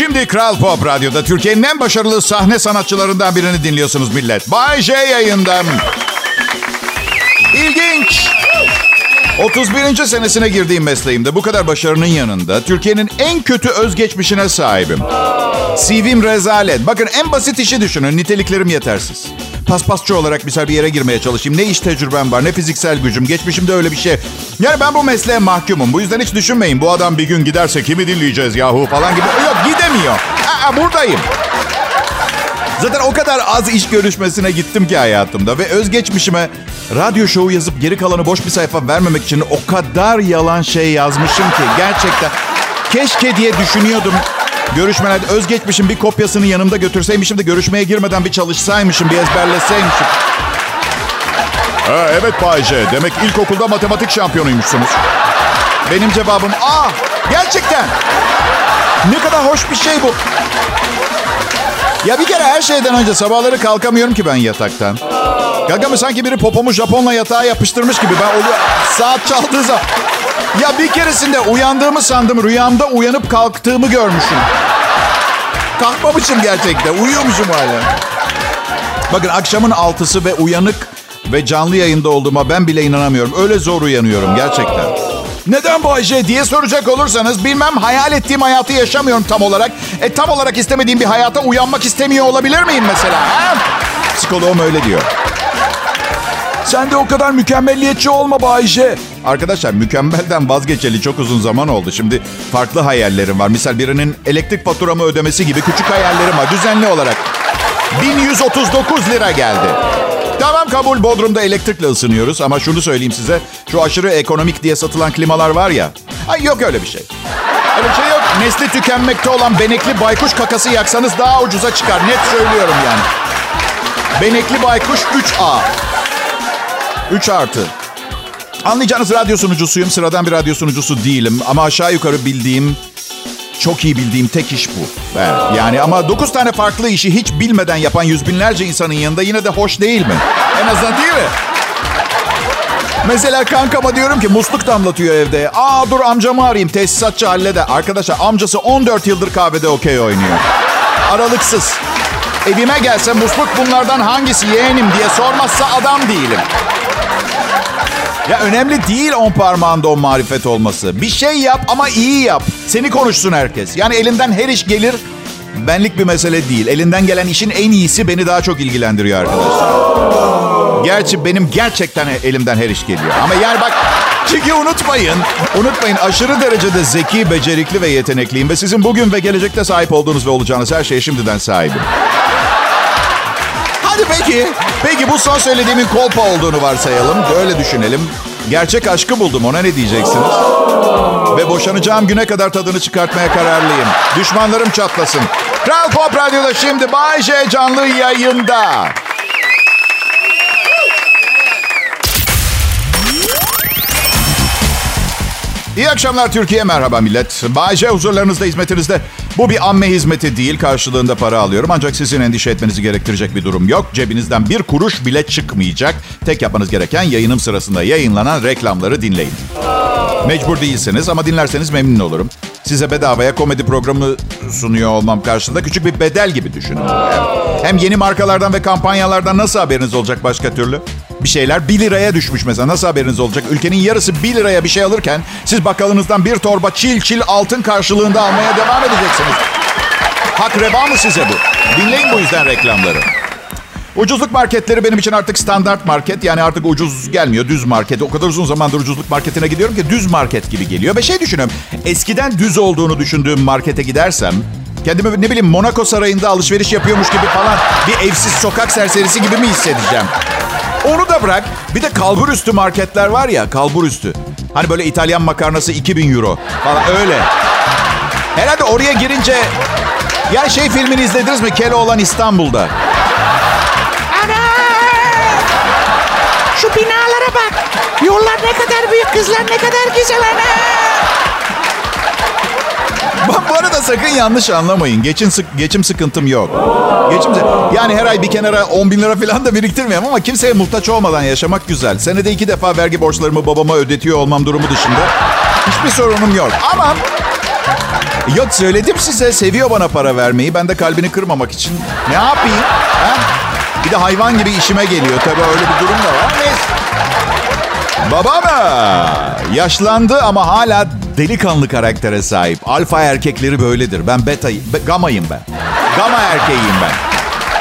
Şimdi Kral Pop Radyo'da Türkiye'nin en başarılı sahne sanatçılarından birini dinliyorsunuz millet. Bay J yayında. 31. senesine girdiğim mesleğimde bu kadar başarının yanında Türkiye'nin en kötü özgeçmişine sahibim. CV'm rezalet. Bakın en basit işi düşünün. Niteliklerim yetersiz. Paspasçı olarak misal bir yere girmeye çalışayım. Ne iş tecrübem var, ne fiziksel gücüm. Geçmişimde öyle bir şey. Yani ben bu mesleğe mahkumum. Bu yüzden hiç düşünmeyin. Bu adam bir gün giderse kimi dinleyeceğiz yahu falan gibi. Yok gidemiyor. Aa, buradayım. Zaten o kadar az iş görüşmesine gittim ki hayatımda ve özgeçmişime radyo şovu yazıp geri kalanı boş bir sayfa vermemek için o kadar yalan şey yazmışım ki gerçekten keşke diye düşünüyordum. Görüşmelerde özgeçmişim bir kopyasını yanımda götürseymişim de görüşmeye girmeden bir çalışsaymışım, bir ezberleseymişim. Ha, evet Bayce. Demek ilkokulda matematik şampiyonuymuşsunuz. Benim cevabım aa gerçekten. Ne kadar hoş bir şey bu. Ya bir kere her şeyden önce sabahları kalkamıyorum ki ben yataktan. Gagamı sanki biri popomu Japonla yatağa yapıştırmış gibi. Ben oluyor saat çaldığı zaman. Ya bir keresinde uyandığımı sandım. Rüyamda uyanıp kalktığımı görmüşüm. Kalkmamışım gerçekten. Uyuyormuşum hala. Bakın akşamın altısı ve uyanık ve canlı yayında olduğuma ben bile inanamıyorum. Öyle zor uyanıyorum gerçekten. Neden bu Ayşe diye soracak olursanız bilmem hayal ettiğim hayatı yaşamıyorum tam olarak. E tam olarak istemediğim bir hayata uyanmak istemiyor olabilir miyim mesela? Ha? Psikoloğum öyle diyor. Sen de o kadar mükemmelliyetçi olma Bayce. Arkadaşlar mükemmelden vazgeçeli çok uzun zaman oldu. Şimdi farklı hayallerim var. Misal birinin elektrik faturamı ödemesi gibi küçük hayallerim var düzenli olarak. 1139 lira geldi. Tamam kabul Bodrum'da elektrikle ısınıyoruz ama şunu söyleyeyim size. Şu aşırı ekonomik diye satılan klimalar var ya. Ay yok öyle bir şey. Öyle bir şey yok. Nesli tükenmekte olan benekli baykuş kakası yaksanız daha ucuza çıkar. Net söylüyorum yani. Benekli baykuş 3A. 3 artı. Anlayacağınız radyo sunucusuyum. Sıradan bir radyo sunucusu değilim. Ama aşağı yukarı bildiğim, çok iyi bildiğim tek iş bu. Evet, yani ama 9 tane farklı işi hiç bilmeden yapan yüz binlerce insanın yanında yine de hoş değil mi? En azından değil mi? Mesela kankama diyorum ki musluk damlatıyor evde. Aa dur amcamı arayayım tesisatçı halleder. Arkadaşlar amcası 14 yıldır kahvede okey oynuyor. Aralıksız. Evime gelse musluk bunlardan hangisi yeğenim diye sormazsa adam değilim. Ya önemli değil on parmağında o marifet olması. Bir şey yap ama iyi yap. Seni konuşsun herkes. Yani elinden her iş gelir. Benlik bir mesele değil. Elinden gelen işin en iyisi beni daha çok ilgilendiriyor arkadaşlar. Gerçi benim gerçekten elimden her iş geliyor. Ama yani bak çünkü unutmayın, unutmayın aşırı derecede zeki, becerikli ve yetenekliyim. Ve sizin bugün ve gelecekte sahip olduğunuz ve olacağınız her şeye şimdiden sahibim. Hadi peki, peki bu son söylediğimin kolpa olduğunu varsayalım. Öyle düşünelim. Gerçek aşkı buldum ona ne diyeceksiniz? Ve boşanacağım güne kadar tadını çıkartmaya kararlıyım. Düşmanlarım çatlasın. Kral Pop Radyo'da şimdi Bay J canlı yayında. İyi akşamlar Türkiye, merhaba millet. Bay J huzurlarınızda, hizmetinizde. Bu bir amme hizmeti değil, karşılığında para alıyorum. Ancak sizin endişe etmenizi gerektirecek bir durum yok. Cebinizden bir kuruş bile çıkmayacak. Tek yapmanız gereken yayınım sırasında yayınlanan reklamları dinleyin. Mecbur değilsiniz ama dinlerseniz memnun olurum. Size bedavaya komedi programı sunuyor olmam karşılığında küçük bir bedel gibi düşünün. Hem yeni markalardan ve kampanyalardan nasıl haberiniz olacak başka türlü? Bir şeyler 1 liraya düşmüş mesela. Nasıl haberiniz olacak? Ülkenin yarısı 1 liraya bir şey alırken siz bakkalınızdan bir torba çil çil altın karşılığında almaya devam edeceksiniz. Hak reva mı size bu? Dinleyin bu yüzden reklamları. Ucuzluk marketleri benim için artık standart market. Yani artık ucuz gelmiyor düz market. O kadar uzun zamandır ucuzluk marketine gidiyorum ki düz market gibi geliyor. Ve şey düşünüyorum. Eskiden düz olduğunu düşündüğüm markete gidersem kendimi ne bileyim Monaco Sarayı'nda alışveriş yapıyormuş gibi falan bir evsiz sokak serserisi gibi mi hissedeceğim? Onu da bırak. Bir de kalbur üstü marketler var ya kalbur üstü. Hani böyle İtalyan makarnası 2000 euro falan öyle. Herhalde oraya girince... Ya şey filmini izlediniz mi? Keloğlan İstanbul'da. Şu binalara bak. Yollar ne kadar büyük, kızlar ne kadar güzel ana. Bu- arada sakın yanlış anlamayın. Geçim, sık, geçim sıkıntım yok. Geçim yani her ay bir kenara 10 bin lira falan da biriktirmiyorum ama kimseye muhtaç olmadan yaşamak güzel. Senede iki defa vergi borçlarımı babama ödetiyor olmam durumu dışında hiçbir sorunum yok. Ama Yok söyledim size seviyor bana para vermeyi. Ben de kalbini kırmamak için. Ne yapayım? Ha? Bir de hayvan gibi işime geliyor. Tabii öyle bir durum da var. Neyse. Babam yaşlandı ama hala delikanlı karaktere sahip. Alfa erkekleri böyledir. Ben beta, be, gamayım ben. Gama erkeğiyim ben.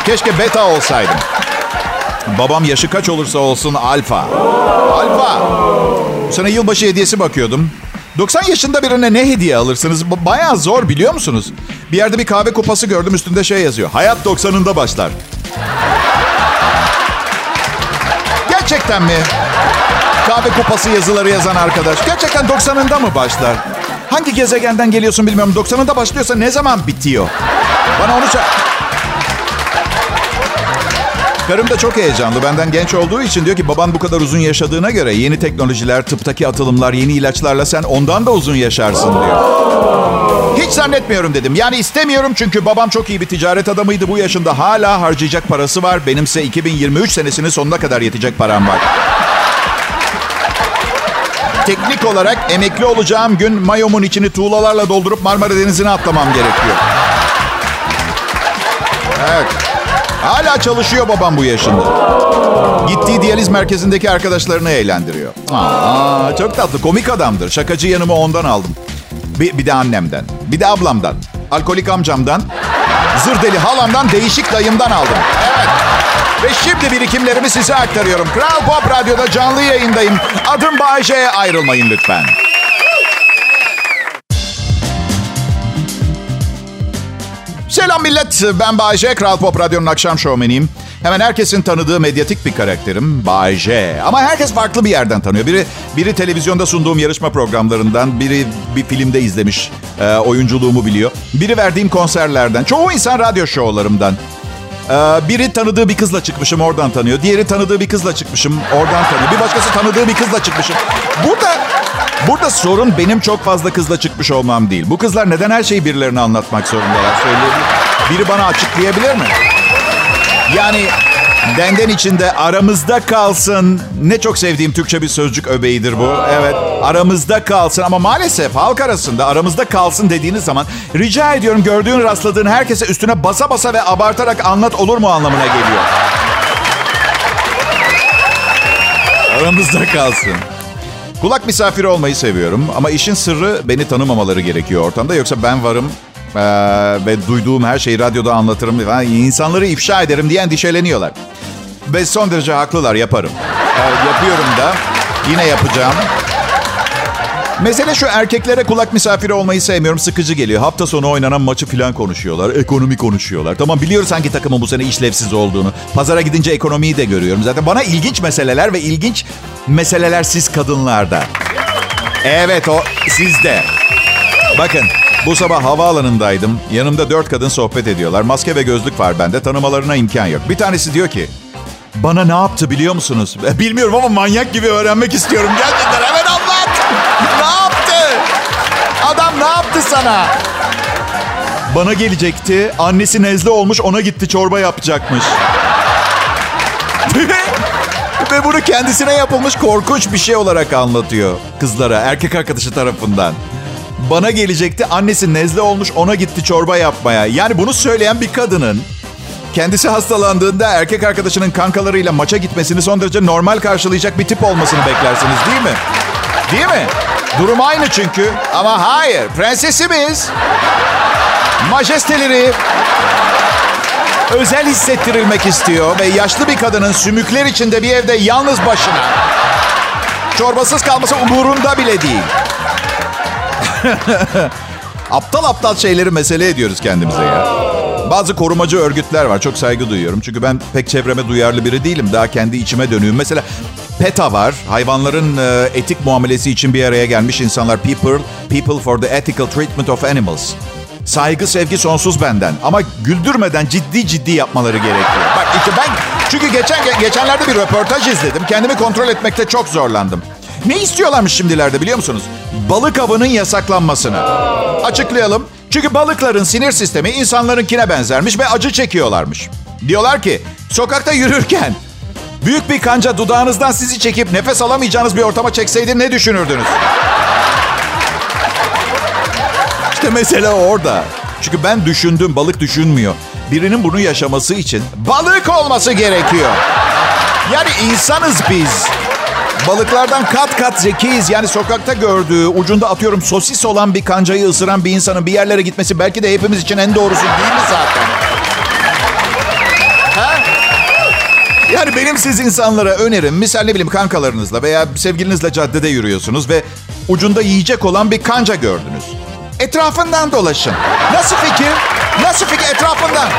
Keşke beta olsaydım. Babam yaşı kaç olursa olsun alfa. Alfa. Bu sene yılbaşı hediyesi bakıyordum. 90 yaşında birine ne hediye alırsınız? Bayağı zor biliyor musunuz? Bir yerde bir kahve kupası gördüm üstünde şey yazıyor. Hayat 90'ında başlar. Gerçekten mi? Kahve kupası yazıları yazan arkadaş. Gerçekten 90'ında mı başlar? Hangi gezegenden geliyorsun bilmiyorum. 90'ında başlıyorsa ne zaman bitiyor? Bana onu söyle. Karım da çok heyecanlı. Benden genç olduğu için diyor ki baban bu kadar uzun yaşadığına göre yeni teknolojiler, tıptaki atılımlar, yeni ilaçlarla sen ondan da uzun yaşarsın diyor. Hiç zannetmiyorum dedim. Yani istemiyorum çünkü babam çok iyi bir ticaret adamıydı. Bu yaşında hala harcayacak parası var. Benimse 2023 senesinin sonuna kadar yetecek param var. Teknik olarak emekli olacağım gün mayomun içini tuğlalarla doldurup Marmara Denizi'ne atlamam gerekiyor. Evet. Hala çalışıyor babam bu yaşında. Gittiği diyaliz merkezindeki arkadaşlarını eğlendiriyor. Aa, çok tatlı, komik adamdır. Şakacı yanımı ondan aldım. Bir, bir de annemden. Bir de ablamdan. Alkolik amcamdan. Zır deli halamdan, değişik dayımdan aldım. Evet. Ve şimdi birikimlerimi size aktarıyorum. Kral Pop Radyo'da canlı yayındayım. Adım Bayece'ye ayrılmayın lütfen. Selam millet. Ben Bayece. Kral Pop Radyo'nun akşam şovmeniyim. Hemen herkesin tanıdığı medyatik bir karakterim. Bayece. Ama herkes farklı bir yerden tanıyor. Biri biri televizyonda sunduğum yarışma programlarından, biri bir filmde izlemiş, e, oyunculuğumu biliyor. Biri verdiğim konserlerden, çoğu insan radyo şovlarımdan. Ee, biri tanıdığı bir kızla çıkmışım oradan tanıyor. Diğeri tanıdığı bir kızla çıkmışım oradan tanıyor. Bir başkası tanıdığı bir kızla çıkmışım. Burada burada sorun benim çok fazla kızla çıkmış olmam değil. Bu kızlar neden her şeyi birilerine anlatmak zorundalar söyleyebilir. Biri bana açıklayabilir mi? Yani denden içinde aramızda kalsın. Ne çok sevdiğim Türkçe bir sözcük öbeğidir bu. Evet aramızda kalsın ama maalesef halk arasında aramızda kalsın dediğiniz zaman rica ediyorum gördüğün rastladığın herkese üstüne basa basa ve abartarak anlat olur mu anlamına geliyor. Aramızda kalsın. Kulak misafiri olmayı seviyorum ama işin sırrı beni tanımamaları gerekiyor ortamda. Yoksa ben varım ee, ve duyduğum her şeyi radyoda anlatırım. Yani insanları ifşa ederim diye endişeleniyorlar. Ve son derece haklılar yaparım. Ee, yapıyorum da yine yapacağım. Mesele şu erkeklere kulak misafiri olmayı sevmiyorum. Sıkıcı geliyor. Hafta sonu oynanan maçı falan konuşuyorlar. Ekonomi konuşuyorlar. Tamam biliyoruz hangi takımın bu sene işlevsiz olduğunu. Pazara gidince ekonomiyi de görüyorum. Zaten bana ilginç meseleler ve ilginç meseleler siz kadınlarda. Evet o sizde. Bakın bu sabah havaalanındaydım. Yanımda dört kadın sohbet ediyorlar. Maske ve gözlük var bende. Tanımalarına imkan yok. Bir tanesi diyor ki... Bana ne yaptı biliyor musunuz? Bilmiyorum ama manyak gibi öğrenmek istiyorum. Gerçekten hemen anlat. ne yaptı? Adam ne yaptı sana? Bana gelecekti. Annesi nezle olmuş ona gitti çorba yapacakmış. Ve bunu kendisine yapılmış korkunç bir şey olarak anlatıyor kızlara, erkek arkadaşı tarafından. Bana gelecekti, annesi nezle olmuş, ona gitti çorba yapmaya. Yani bunu söyleyen bir kadının kendisi hastalandığında erkek arkadaşının kankalarıyla maça gitmesini son derece normal karşılayacak bir tip olmasını beklersiniz değil mi? Değil mi? Durum aynı çünkü. Ama hayır, prensesimiz. Majesteleri özel hissettirilmek istiyor ve yaşlı bir kadının sümükler içinde bir evde yalnız başına çorbasız kalması umurunda bile değil. aptal aptal şeyleri mesele ediyoruz kendimize ya. Bazı korumacı örgütler var. Çok saygı duyuyorum. Çünkü ben pek çevreme duyarlı biri değilim. Daha kendi içime dönüyorum. Mesela PETA var. Hayvanların e, etik muamelesi için bir araya gelmiş insanlar. People, People for the Ethical Treatment of Animals. Saygı, sevgi sonsuz benden. Ama güldürmeden ciddi ciddi yapmaları gerekiyor. Bak işte ben çünkü geçen geçenlerde bir röportaj izledim. Kendimi kontrol etmekte çok zorlandım. Ne istiyorlarmış şimdilerde biliyor musunuz? Balık avının yasaklanmasını. Açıklayalım. Çünkü balıkların sinir sistemi insanlarınkine benzermiş ve acı çekiyorlarmış. Diyorlar ki sokakta yürürken büyük bir kanca dudağınızdan sizi çekip nefes alamayacağınız bir ortama çekseydi ne düşünürdünüz? İşte mesele orada. Çünkü ben düşündüm, balık düşünmüyor. Birinin bunu yaşaması için balık olması gerekiyor. Yani insanız biz. Balıklardan kat kat zekiyiz. Yani sokakta gördüğü, ucunda atıyorum sosis olan bir kancayı ısıran bir insanın bir yerlere gitmesi belki de hepimiz için en doğrusu değil mi zaten? Ha? Yani benim siz insanlara önerim, misal ne bileyim kankalarınızla veya sevgilinizle caddede yürüyorsunuz ve ucunda yiyecek olan bir kanca gördünüz. Etrafından dolaşın. Nasıl fikir? Nasıl fikir? Etrafından.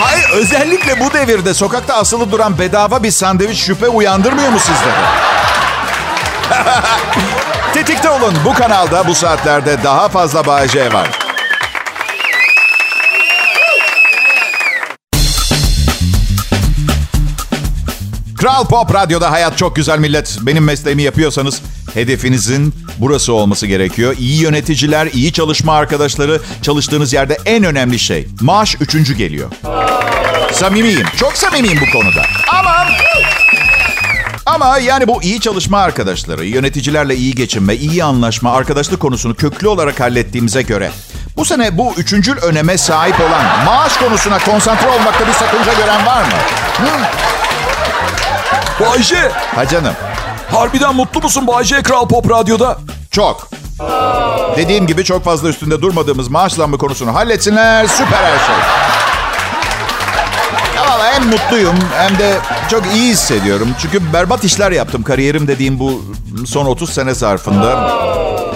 Hayır özellikle bu devirde sokakta asılı duran bedava bir sandviç şüphe uyandırmıyor mu sizde de? Tetikte olun bu kanalda bu saatlerde daha fazla J var. Kral Pop Radyo'da hayat çok güzel millet. Benim mesleğimi yapıyorsanız hedefinizin burası olması gerekiyor. İyi yöneticiler, iyi çalışma arkadaşları, çalıştığınız yerde en önemli şey. Maaş üçüncü geliyor. Samimiyim. Çok samimiyim bu konuda. Ama ama yani bu iyi çalışma arkadaşları, yöneticilerle iyi geçinme, iyi anlaşma, arkadaşlık konusunu köklü olarak hallettiğimize göre bu sene bu üçüncül öneme sahip olan maaş konusuna konsantre olmakta bir sakınca gören var mı? Hı? Bayce, Ha canım. Harbiden mutlu musun Bayce Kral Pop Radyo'da? Çok. Dediğim gibi çok fazla üstünde durmadığımız maaş zammı konusunu halletsinler. Süper her şey. Valla hem mutluyum hem de çok iyi hissediyorum. Çünkü berbat işler yaptım kariyerim dediğim bu son 30 sene zarfında.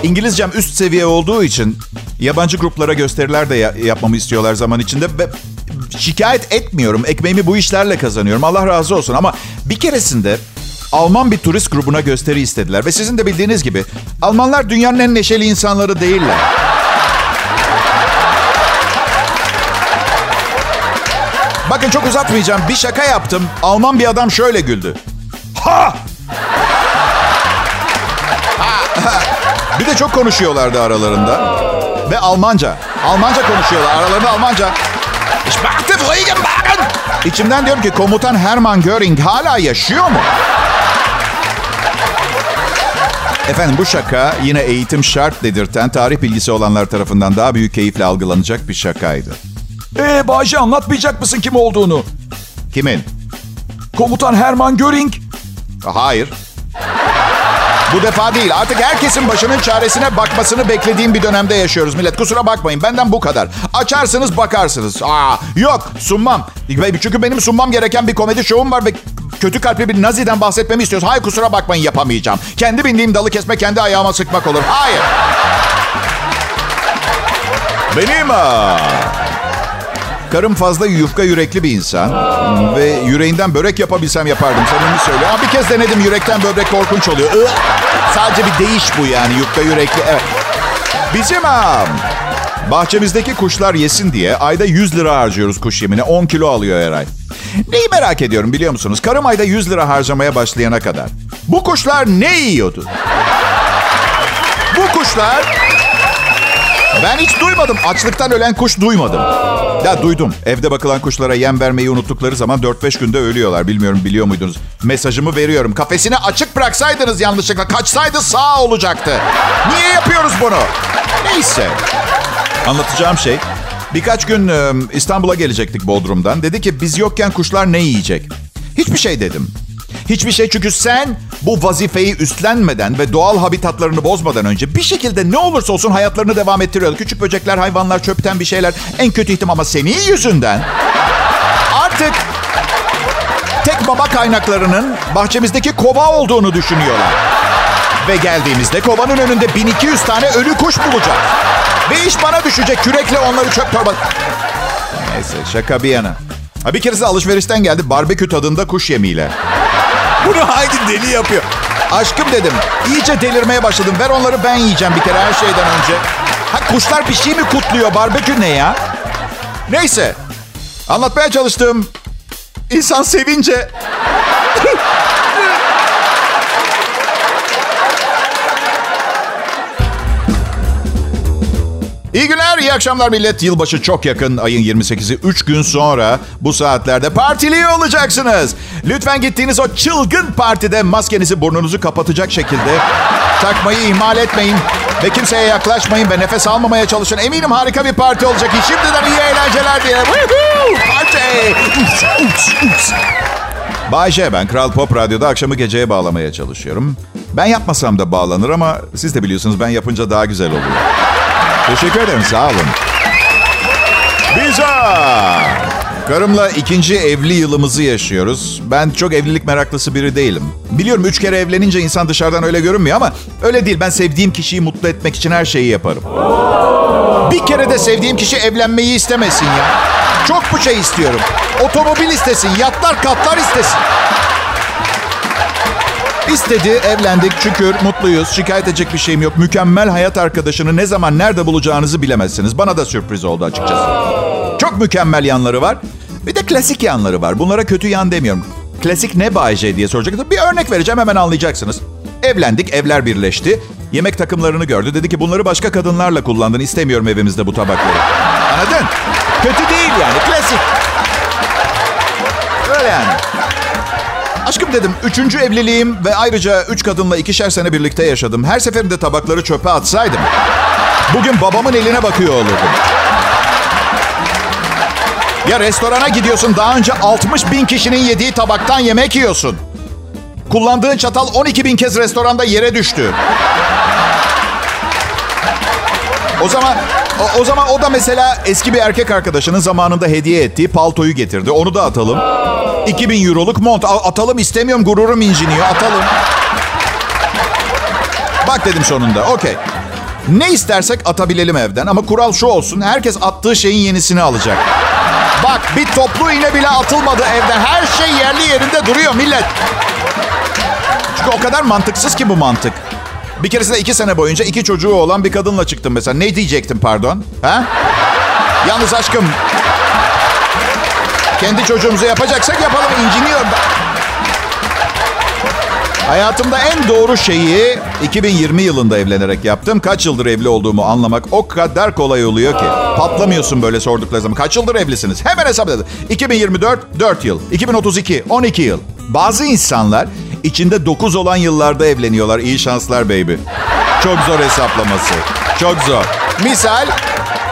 İngilizcem üst seviye olduğu için yabancı gruplara gösteriler de ya- yapmamı istiyorlar zaman içinde. Ve şikayet etmiyorum. Ekmeğimi bu işlerle kazanıyorum. Allah razı olsun. Ama bir keresinde Alman bir turist grubuna gösteri istediler. Ve sizin de bildiğiniz gibi Almanlar dünyanın en neşeli insanları değiller. Bakın çok uzatmayacağım. Bir şaka yaptım. Alman bir adam şöyle güldü. Ha! Bir de çok konuşuyorlardı aralarında. Ve Almanca. Almanca konuşuyorlar. Aralarında Almanca. İçimden diyorum ki komutan Hermann Göring hala yaşıyor mu? Efendim bu şaka yine eğitim şart dedirten tarih bilgisi olanlar tarafından daha büyük keyifle algılanacak bir şakaydı. Ee Bayce anlatmayacak mısın kim olduğunu? Kimin? Komutan Hermann Göring. Hayır. Bu defa değil. Artık herkesin başının çaresine bakmasını beklediğim bir dönemde yaşıyoruz millet. Kusura bakmayın. Benden bu kadar. Açarsınız bakarsınız. Aa, yok sunmam. Çünkü benim sunmam gereken bir komedi şovum var ve kötü kalpli bir naziden bahsetmemi istiyorsun. Hayır kusura bakmayın yapamayacağım. Kendi bindiğim dalı kesme kendi ayağıma sıkmak olur. Hayır. Benim aa, Karım fazla yufka yürekli bir insan. Ve yüreğinden börek yapabilsem yapardım. Samimi söylüyorum. Ama bir kez denedim yürekten böbrek korkunç oluyor. Sadece bir değiş bu yani yufka yürekli. Evet. Bizim am, bahçemizdeki kuşlar yesin diye ayda 100 lira harcıyoruz kuş yemine. 10 kilo alıyor her ay. Neyi merak ediyorum biliyor musunuz? Karım ayda 100 lira harcamaya başlayana kadar. Bu kuşlar ne yiyordu? Bu kuşlar ben hiç duymadım. Açlıktan ölen kuş duymadım. Ya duydum. Evde bakılan kuşlara yem vermeyi unuttukları zaman 4-5 günde ölüyorlar. Bilmiyorum biliyor muydunuz? Mesajımı veriyorum. Kafesini açık bıraksaydınız yanlışlıkla kaçsaydı sağ olacaktı. Niye yapıyoruz bunu? Neyse. Anlatacağım şey. Birkaç gün İstanbul'a gelecektik Bodrum'dan. Dedi ki biz yokken kuşlar ne yiyecek? Hiçbir şey dedim. Hiçbir şey çünkü sen bu vazifeyi üstlenmeden ve doğal habitatlarını bozmadan önce bir şekilde ne olursa olsun hayatlarını devam ettiriyorlar. Küçük böcekler, hayvanlar, çöpten bir şeyler en kötü ihtimal ama senin yüzünden artık tek baba kaynaklarının bahçemizdeki kova olduğunu düşünüyorlar. Ve geldiğimizde kovanın önünde 1200 tane ölü kuş bulacak. Ve iş bana düşecek kürekle onları çöp torba... Neyse şaka bir yana. Ha, bir keresinde alışverişten geldi barbekü tadında kuş yemiyle. Bunu hangi deli yapıyor? Aşkım dedim. İyice delirmeye başladım. Ver onları ben yiyeceğim bir kere her şeyden önce. Ha kuşlar bir şey mi kutluyor? Barbekü ne ya? Neyse. Anlatmaya çalıştım. İnsan sevince... İyi günler, iyi akşamlar millet. Yılbaşı çok yakın. Ayın 28'i 3 gün sonra bu saatlerde partiliyor olacaksınız. Lütfen gittiğiniz o çılgın partide maskenizi burnunuzu kapatacak şekilde takmayı ihmal etmeyin. Ve kimseye yaklaşmayın ve nefes almamaya çalışın. Eminim harika bir parti olacak. Şimdiden iyi eğlenceler diye. Party! Bay J, ben Kral Pop Radyo'da akşamı geceye bağlamaya çalışıyorum. Ben yapmasam da bağlanır ama siz de biliyorsunuz ben yapınca daha güzel oluyor. Teşekkür ederim, sağ olun. Biza! Karımla ikinci evli yılımızı yaşıyoruz. Ben çok evlilik meraklısı biri değilim. Biliyorum üç kere evlenince insan dışarıdan öyle görünmüyor ama öyle değil. Ben sevdiğim kişiyi mutlu etmek için her şeyi yaparım. Bir kere de sevdiğim kişi evlenmeyi istemesin ya. Çok bu şey istiyorum. Otomobil istesin, yatlar katlar istesin. İstedi, evlendik, şükür, mutluyuz. Şikayet edecek bir şeyim yok. Mükemmel hayat arkadaşını ne zaman, nerede bulacağınızı bilemezsiniz. Bana da sürpriz oldu açıkçası. Çok mükemmel yanları var. Bir de klasik yanları var. Bunlara kötü yan demiyorum. Klasik ne Bayce diye soracaksınız. Bir örnek vereceğim hemen anlayacaksınız. Evlendik, evler birleşti. Yemek takımlarını gördü. Dedi ki bunları başka kadınlarla kullandın. İstemiyorum evimizde bu tabakları. Anladın? Kötü değil yani. Klasik. Öyle yani. Aşkım dedim, üçüncü evliliğim ve ayrıca üç kadınla ikişer sene birlikte yaşadım. Her seferinde tabakları çöpe atsaydım, bugün babamın eline bakıyor olurdum. Ya restorana gidiyorsun, daha önce 60 bin kişinin yediği tabaktan yemek yiyorsun. Kullandığın çatal 12 bin kez restoranda yere düştü. O zaman o, o zaman o da mesela eski bir erkek arkadaşının zamanında hediye ettiği paltoyu getirdi. Onu da atalım. 2000 euroluk mont. Atalım istemiyorum gururum inciniyor. Atalım. Bak dedim sonunda. Okey. Ne istersek atabilelim evden ama kural şu olsun. Herkes attığı şeyin yenisini alacak. Bak bir toplu iğne bile atılmadı evden. Her şey yerli yerinde duruyor millet. Çünkü o kadar mantıksız ki bu mantık. Bir keresinde iki sene boyunca iki çocuğu olan bir kadınla çıktım mesela. Ne diyecektim pardon? Ha? Yalnız aşkım. Kendi çocuğumuzu yapacaksak yapalım. İnciniyorum. Hayatımda en doğru şeyi 2020 yılında evlenerek yaptım. Kaç yıldır evli olduğumu anlamak o kadar kolay oluyor ki. Patlamıyorsun böyle sordukları zaman. Kaç yıldır evlisiniz? Hemen hesap edin. 2024 4 yıl. 2032 12 yıl. Bazı insanlar içinde 9 olan yıllarda evleniyorlar. İyi şanslar baby. Çok zor hesaplaması. Çok zor. Misal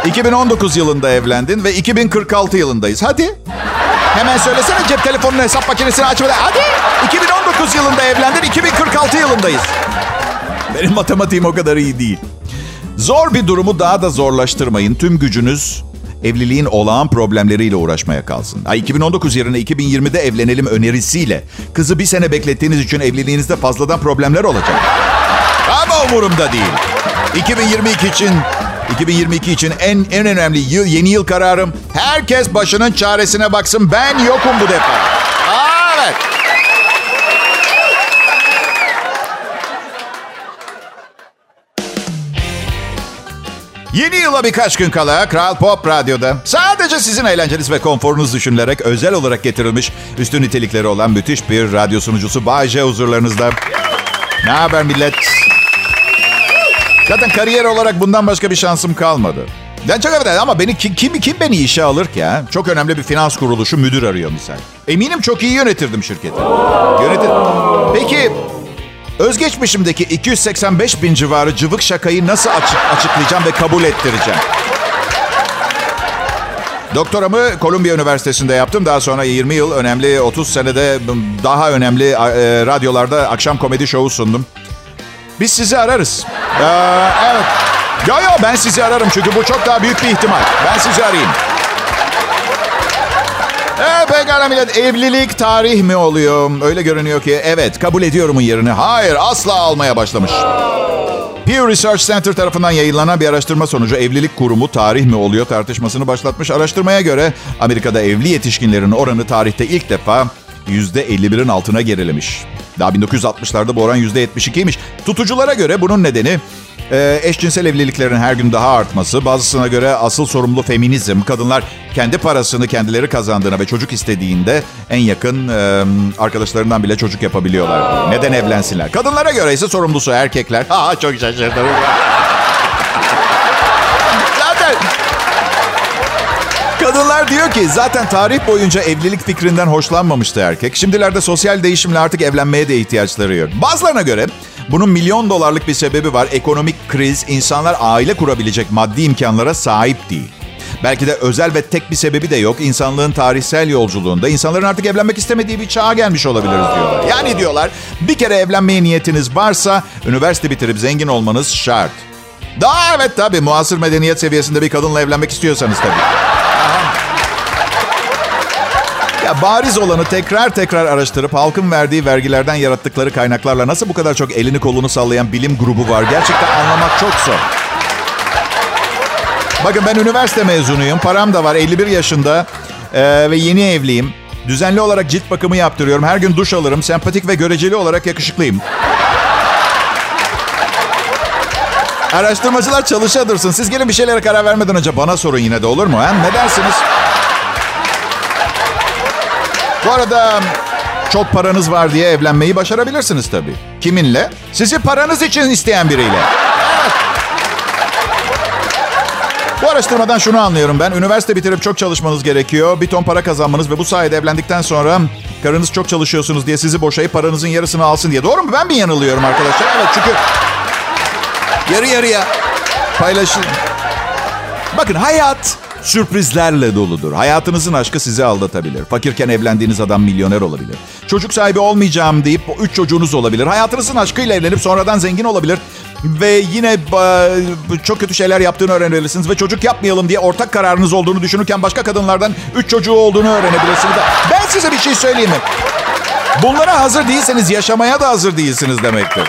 2019 yılında evlendin ve 2046 yılındayız. Hadi. Hemen söylesene cep telefonunun hesap makinesini açmadan. Hadi. 2019 yılında evlendin, 2046 yılındayız. Benim matematiğim o kadar iyi değil. Zor bir durumu daha da zorlaştırmayın. Tüm gücünüz evliliğin olağan problemleriyle uğraşmaya kalsın. Ay 2019 yerine 2020'de evlenelim önerisiyle kızı bir sene beklettiğiniz için evliliğinizde fazladan problemler olacak. Ama umurumda değil. 2022 için 2022 için en en önemli yıl, yeni yıl kararım. Herkes başının çaresine baksın. Ben yokum bu defa. Evet. Yeni yıla birkaç gün kala Kral Pop Radyo'da sadece sizin eğlenceniz ve konforunuz düşünülerek özel olarak getirilmiş üstün nitelikleri olan müthiş bir radyo sunucusu Bay J huzurlarınızda. Ne haber millet? Zaten kariyer olarak bundan başka bir şansım kalmadı. Ben çok affedersin ama beni kim, kim, kim beni işe alır ki ha? Çok önemli bir finans kuruluşu müdür arıyor misal. Eminim çok iyi yönetirdim şirketi. Yönetir. Peki özgeçmişimdeki 285 bin civarı cıvık şakayı nasıl açık, açıklayacağım ve kabul ettireceğim? Doktoramı Columbia Üniversitesi'nde yaptım. Daha sonra 20 yıl önemli, 30 senede daha önemli e, radyolarda akşam komedi şovu sundum. Biz sizi ararız. Ee, evet. Yo yo ben sizi ararım çünkü bu çok daha büyük bir ihtimal. Ben sizi arayayım. Evet pekala millet. Evlilik tarih mi oluyor? Öyle görünüyor ki evet kabul ediyorumun yerini. Hayır asla almaya başlamış. Pew Research Center tarafından yayınlanan bir araştırma sonucu evlilik kurumu tarih mi oluyor tartışmasını başlatmış. Araştırmaya göre Amerika'da evli yetişkinlerin oranı tarihte ilk defa %51'in altına gerilemiş. Daha 1960'larda bu oran %72'ymiş. Tutuculara göre bunun nedeni e, eşcinsel evliliklerin her gün daha artması. Bazısına göre asıl sorumlu feminizm. Kadınlar kendi parasını kendileri kazandığına ve çocuk istediğinde en yakın e, arkadaşlarından bile çocuk yapabiliyorlar. Neden evlensinler? Kadınlara göre ise sorumlusu erkekler. Ha çok şaşırdım. Kadınlar diyor ki zaten tarih boyunca evlilik fikrinden hoşlanmamıştı erkek. Şimdilerde sosyal değişimle artık evlenmeye de ihtiyaçları yok. Bazılarına göre bunun milyon dolarlık bir sebebi var. Ekonomik kriz, insanlar aile kurabilecek maddi imkanlara sahip değil. Belki de özel ve tek bir sebebi de yok. İnsanlığın tarihsel yolculuğunda insanların artık evlenmek istemediği bir çağa gelmiş olabiliriz diyorlar. Yani diyorlar bir kere evlenmeye niyetiniz varsa üniversite bitirip zengin olmanız şart. Daha evet tabii muasır medeniyet seviyesinde bir kadınla evlenmek istiyorsanız tabii. Ya bariz olanı tekrar tekrar araştırıp halkın verdiği vergilerden yarattıkları kaynaklarla nasıl bu kadar çok elini kolunu sallayan bilim grubu var gerçekten anlamak çok zor. Bakın ben üniversite mezunuyum. Param da var. 51 yaşında ee, ve yeni evliyim. Düzenli olarak cilt bakımı yaptırıyorum. Her gün duş alırım. Sempatik ve göreceli olarak yakışıklıyım. Araştırmacılar çalışa dursun. Siz gelin bir şeylere karar vermeden önce bana sorun yine de olur mu? He? Ne dersiniz? Bu arada çok paranız var diye evlenmeyi başarabilirsiniz tabii. Kiminle? Sizi paranız için isteyen biriyle. Bu araştırmadan şunu anlıyorum ben. Üniversite bitirip çok çalışmanız gerekiyor. Bir ton para kazanmanız ve bu sayede evlendikten sonra karınız çok çalışıyorsunuz diye sizi boşayıp paranızın yarısını alsın diye. Doğru mu? Ben mi yanılıyorum arkadaşlar? Evet çünkü yarı yarıya paylaşın. Bakın hayat sürprizlerle doludur. Hayatınızın aşkı sizi aldatabilir. Fakirken evlendiğiniz adam milyoner olabilir. Çocuk sahibi olmayacağım deyip üç çocuğunuz olabilir. Hayatınızın aşkıyla evlenip sonradan zengin olabilir. Ve yine çok kötü şeyler yaptığını öğrenebilirsiniz. Ve çocuk yapmayalım diye ortak kararınız olduğunu düşünürken başka kadınlardan üç çocuğu olduğunu öğrenebilirsiniz. Ben size bir şey söyleyeyim mi? Bunlara hazır değilseniz yaşamaya da hazır değilsiniz demektir.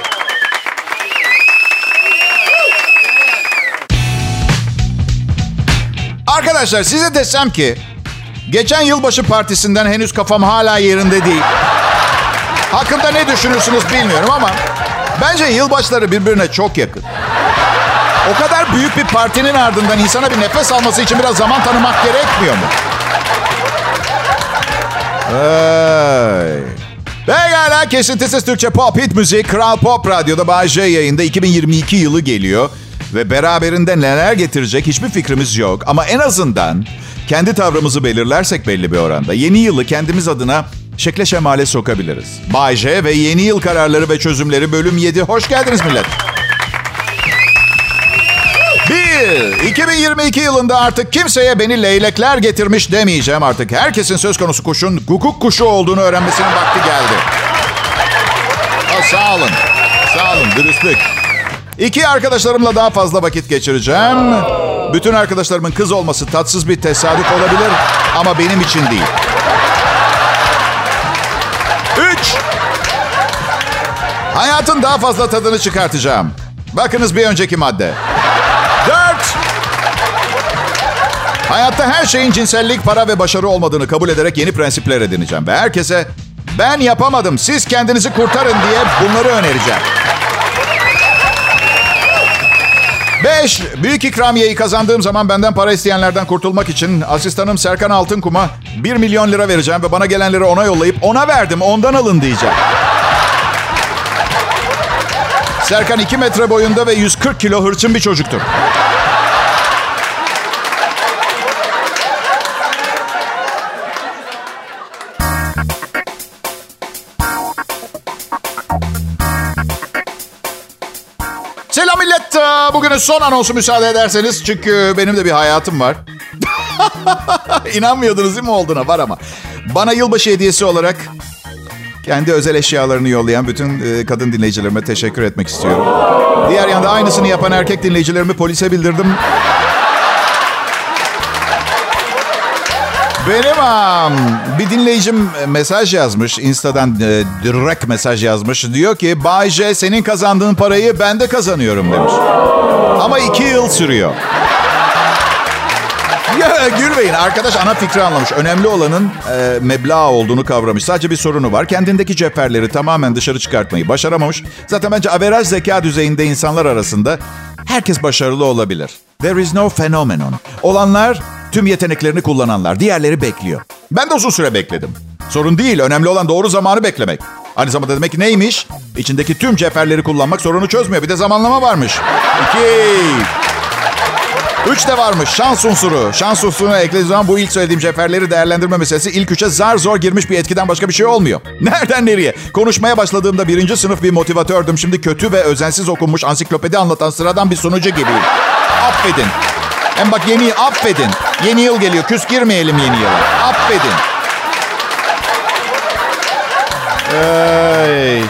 Arkadaşlar size desem ki geçen yılbaşı partisinden henüz kafam hala yerinde değil. Hakkında ne düşünürsünüz bilmiyorum ama bence yılbaşları birbirine çok yakın. O kadar büyük bir partinin ardından insana bir nefes alması için biraz zaman tanımak gerekmiyor mu? Hey. Pekala kesintisiz Türkçe pop hit müzik Kral Pop Radyo'da Bay J yayında 2022 yılı geliyor. Ve beraberinde neler getirecek hiçbir fikrimiz yok. Ama en azından kendi tavrımızı belirlersek belli bir oranda yeni yılı kendimiz adına şekle şemale sokabiliriz. Bay J ve yeni yıl kararları ve çözümleri bölüm 7. Hoş geldiniz millet. 1. 2022 yılında artık kimseye beni leylekler getirmiş demeyeceğim artık. Herkesin söz konusu kuşun guguk kuşu olduğunu öğrenmesinin vakti geldi. Ha, sağ olun. Sağ olun. Dürüstlük. İki arkadaşlarımla daha fazla vakit geçireceğim. Bütün arkadaşlarımın kız olması tatsız bir tesadüf olabilir ama benim için değil. Üç. Hayatın daha fazla tadını çıkartacağım. Bakınız bir önceki madde. Dört. Hayatta her şeyin cinsellik, para ve başarı olmadığını kabul ederek yeni prensipler edineceğim. Ve herkese ben yapamadım, siz kendinizi kurtarın diye bunları önereceğim. 5. Büyük ikramiyeyi kazandığım zaman benden para isteyenlerden kurtulmak için asistanım Serkan Altınkum'a 1 milyon lira vereceğim ve bana gelenleri ona yollayıp ona verdim ondan alın diyeceğim. Serkan 2 metre boyunda ve 140 kilo hırçın bir çocuktur. Bugünün son anonsu müsaade ederseniz. Çünkü benim de bir hayatım var. İnanmıyordunuz değil mi olduğuna? Var ama. Bana yılbaşı hediyesi olarak kendi özel eşyalarını yollayan bütün e, kadın dinleyicilerime teşekkür etmek istiyorum. Diğer yanda aynısını yapan erkek dinleyicilerimi polise bildirdim. Benim um, bir dinleyicim mesaj yazmış. Insta'dan e, direkt mesaj yazmış. Diyor ki Bay J senin kazandığın parayı ben de kazanıyorum demiş. Ama iki yıl sürüyor. Ya gülmeyin. Arkadaş ana fikri anlamış. Önemli olanın e, meblağ olduğunu kavramış. Sadece bir sorunu var. Kendindeki cepherleri tamamen dışarı çıkartmayı başaramamış. Zaten bence averaj zeka düzeyinde insanlar arasında herkes başarılı olabilir. There is no phenomenon. Olanlar tüm yeteneklerini kullananlar. Diğerleri bekliyor. Ben de uzun süre bekledim. Sorun değil. Önemli olan doğru zamanı beklemek. Aynı zamanda demek ki neymiş? İçindeki tüm cepherleri kullanmak sorunu çözmüyor. Bir de zamanlama varmış. İki. Üç de varmış. Şans unsuru. Şans unsuruna eklediği zaman bu ilk söylediğim ceferleri değerlendirme meselesi ilk üçe zar zor girmiş bir etkiden başka bir şey olmuyor. Nereden nereye? Konuşmaya başladığımda birinci sınıf bir motivatördüm. Şimdi kötü ve özensiz okunmuş ansiklopedi anlatan sıradan bir sunucu gibiyim. Affedin. Hem bak yeni affedin. Yeni yıl geliyor. Küs girmeyelim yeni yıla. Affedin. Ay,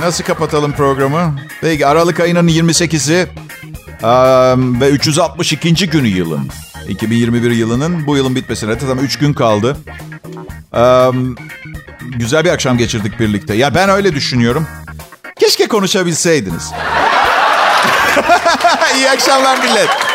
nasıl kapatalım programı? Peki Aralık ayının 28'i ve 362. günü yılın. 2021 yılının bu yılın bitmesine tam 3 gün kaldı. Güzel bir akşam geçirdik birlikte. Ya ben öyle düşünüyorum. Keşke konuşabilseydiniz. İyi akşamlar millet.